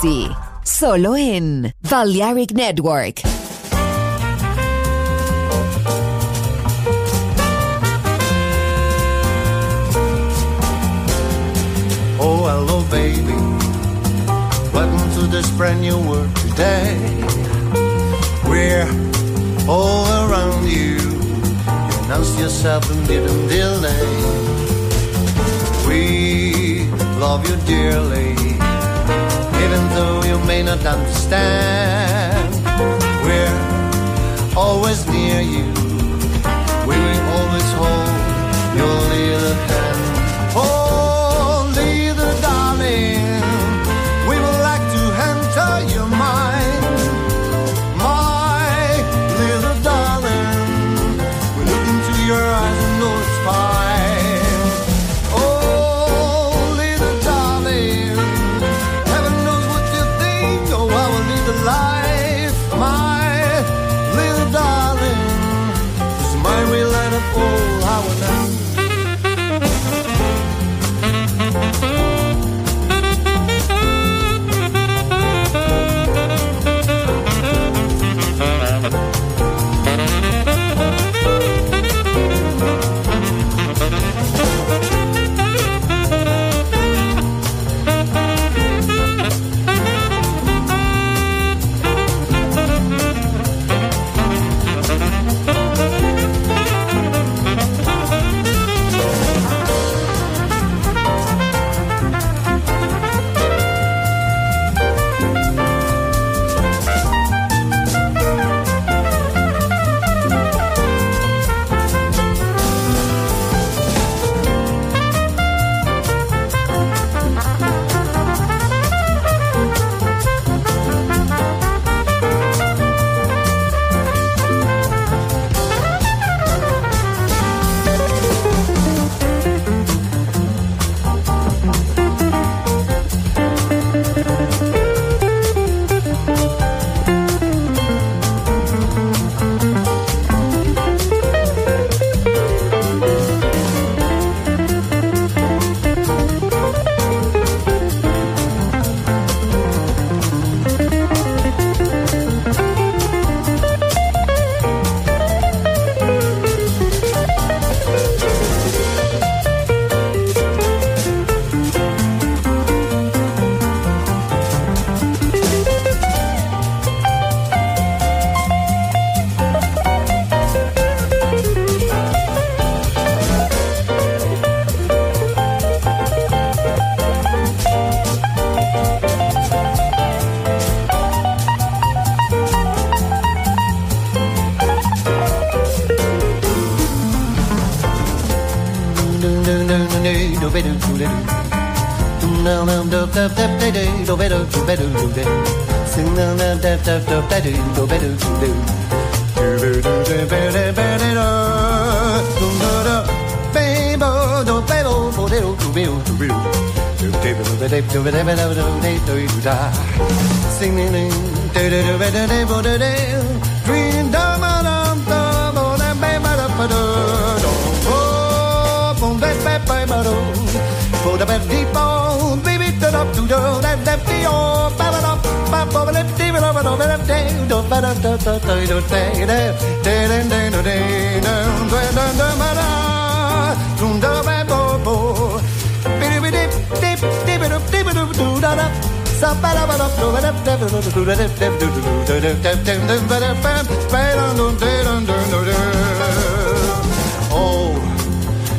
Jazzy, solo en Balearic Network. Oh, hello, baby. Welcome to this brand new world today. We're all around you. You announce yourself and didn't delay. We love you dearly, though you may not understand. We're always near you. We will always hold your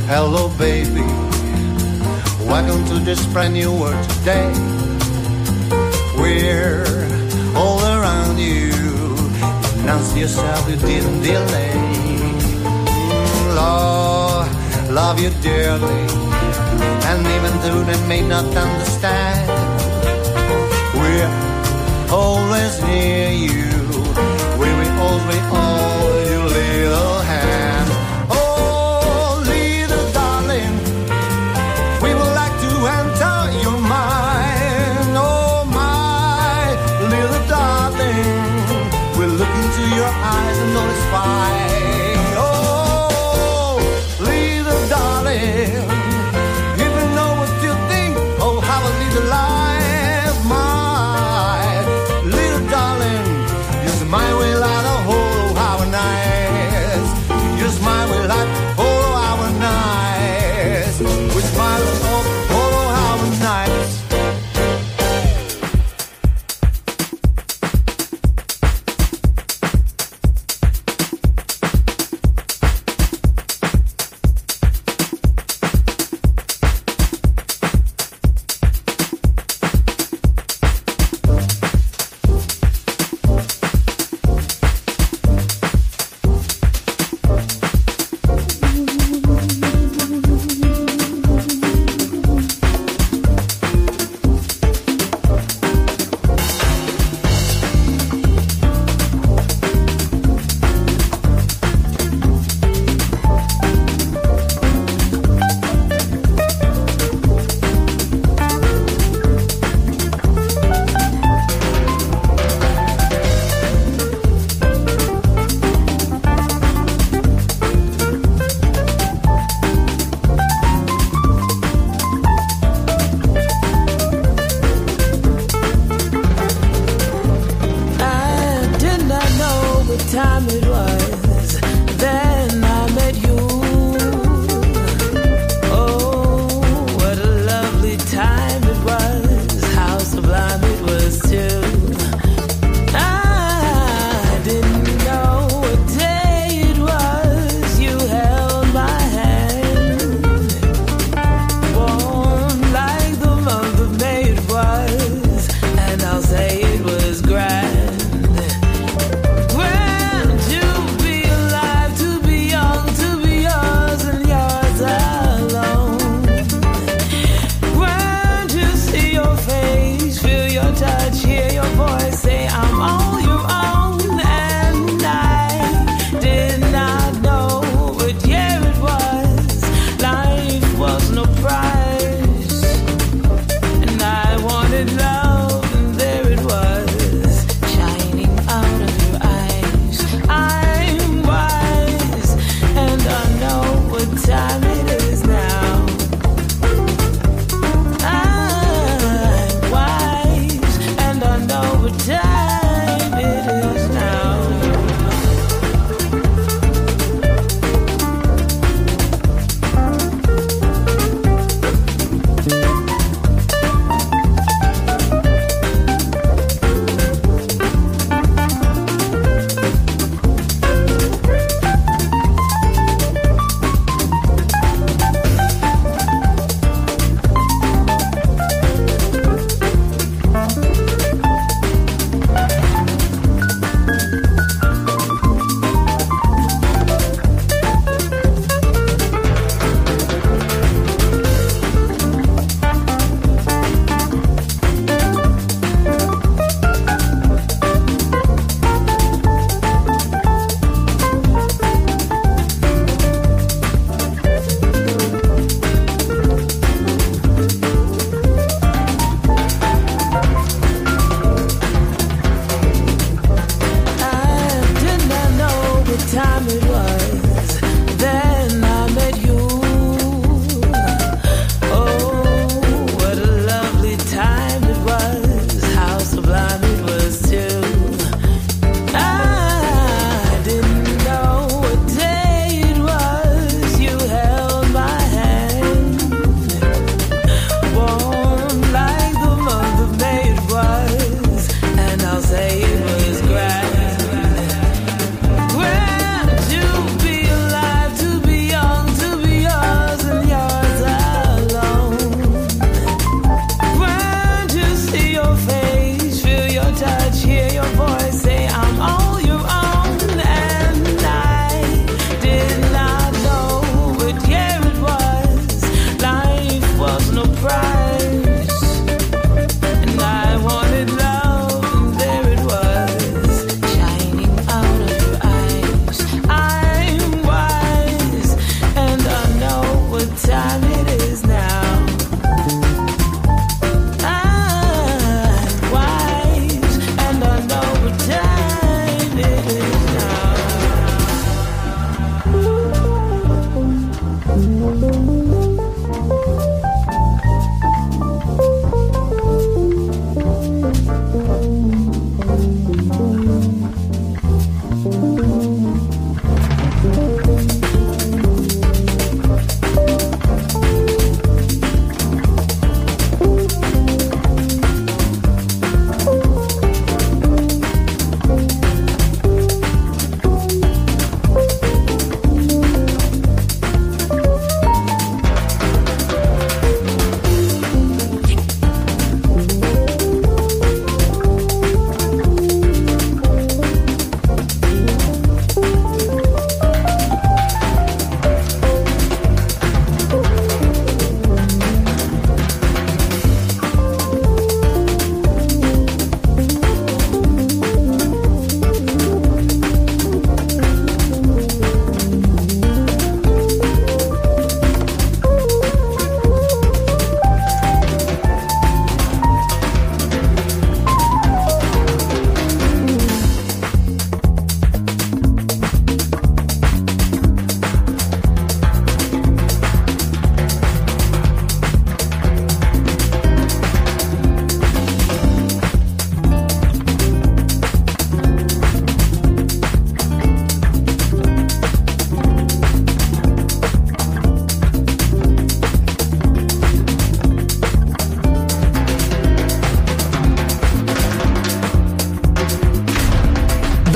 hello, baby. Welcome to this brand new world today. We're all around you. Announce yourself, you didn't delay. Lord, love you dearly. And even though they may not understand, we're always near you.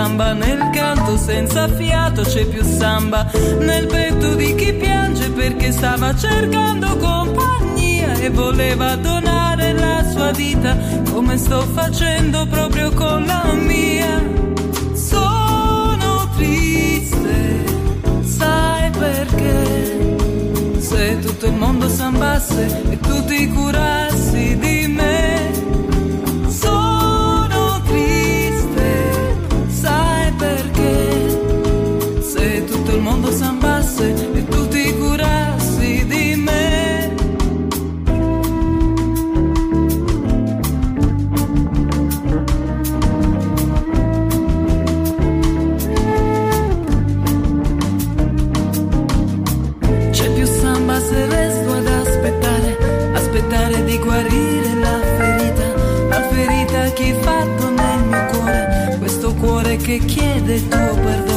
Samba, nel canto senza fiato c'è più samba, nel petto di chi piange perché stava cercando compagnia e voleva donare la sua vita come sto facendo proprio con la mia. Sono triste, sai perché? Se tutto il mondo sambasse e tu ti curassi di me. Mondo sambasse e tu ti curassi di me. C'è più samba se resto ad aspettare, aspettare di guarire la ferita, la ferita che hai fatto nel mio cuore, questo cuore che chiede tuo perdono,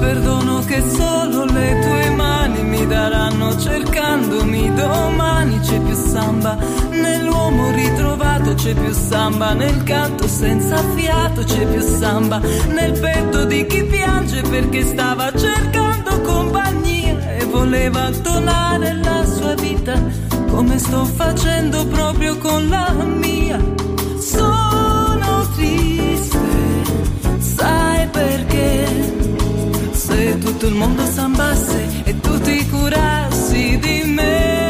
perdono che solo le tue mani mi daranno cercandomi domani c'è più samba, nell'uomo ritrovato c'è più samba, nel canto senza fiato c'è più samba, nel petto di chi piange perché stava cercando compagnia e voleva donare la sua vita come sto facendo proprio con la mia. Sono triste, sai perché? Se tutto il mondo sambasse e tu ti curassi di me.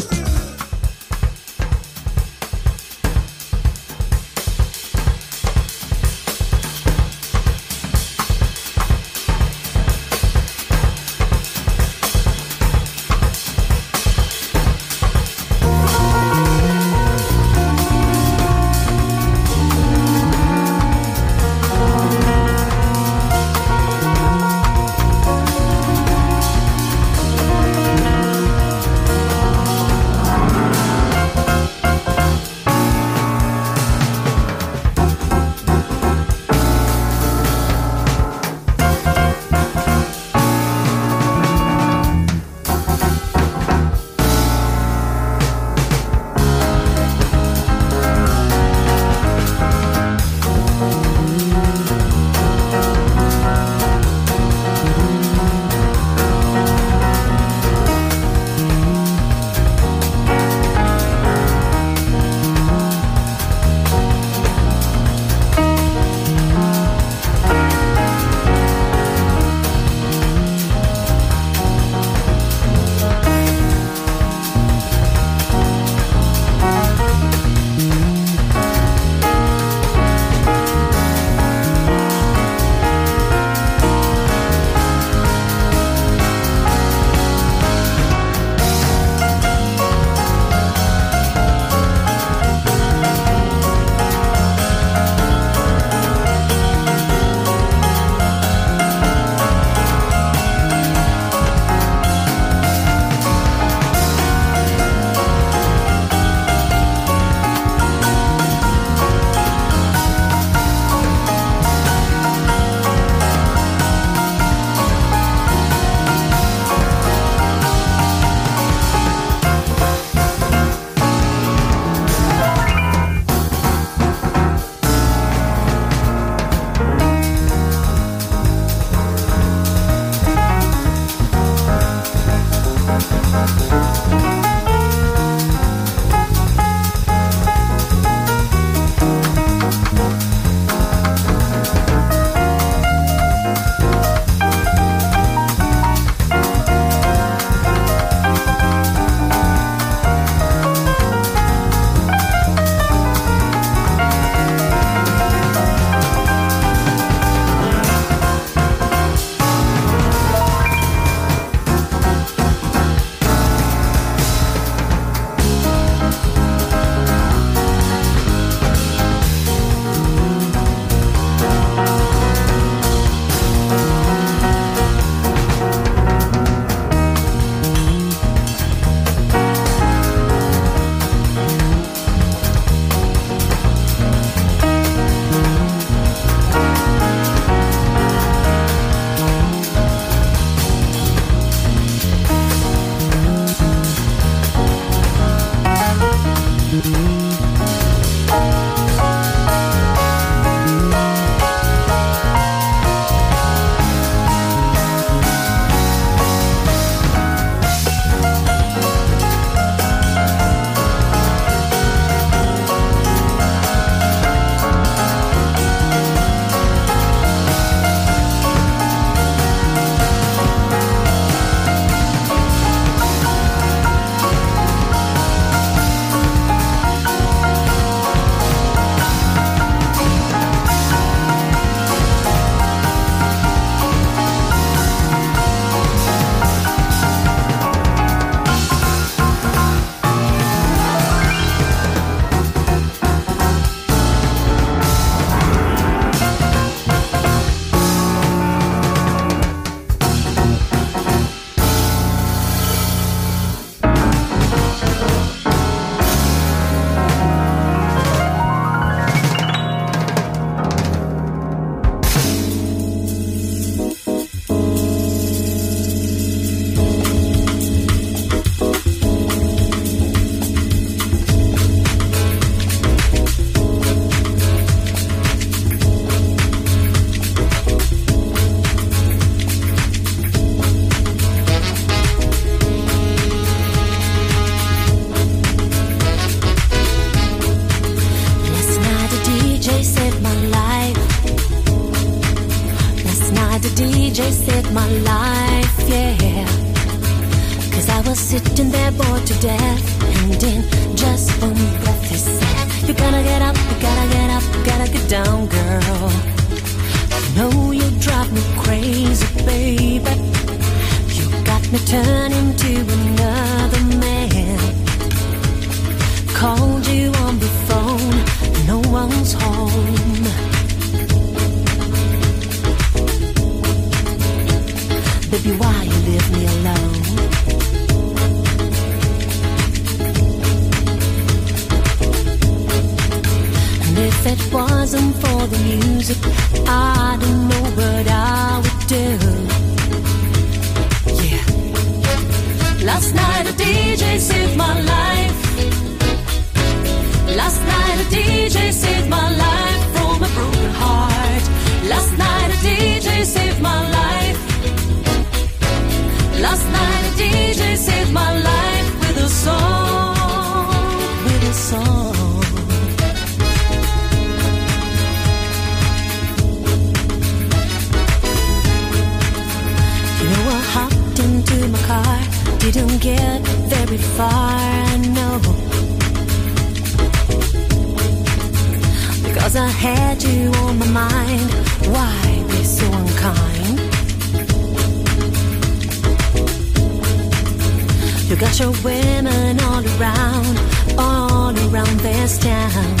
You got your women all around, all around this town.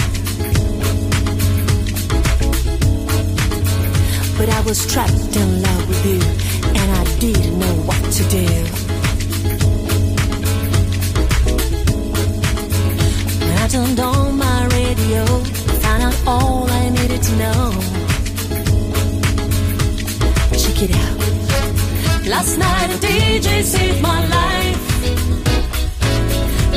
But I was trapped in love with you, and I didn't know what to do. When I turned on my radio, found out all I needed to know. Check it out. Last night a DJ saved my life.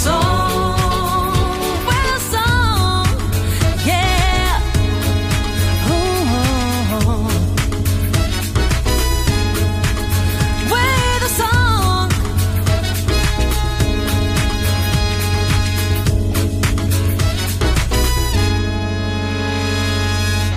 song.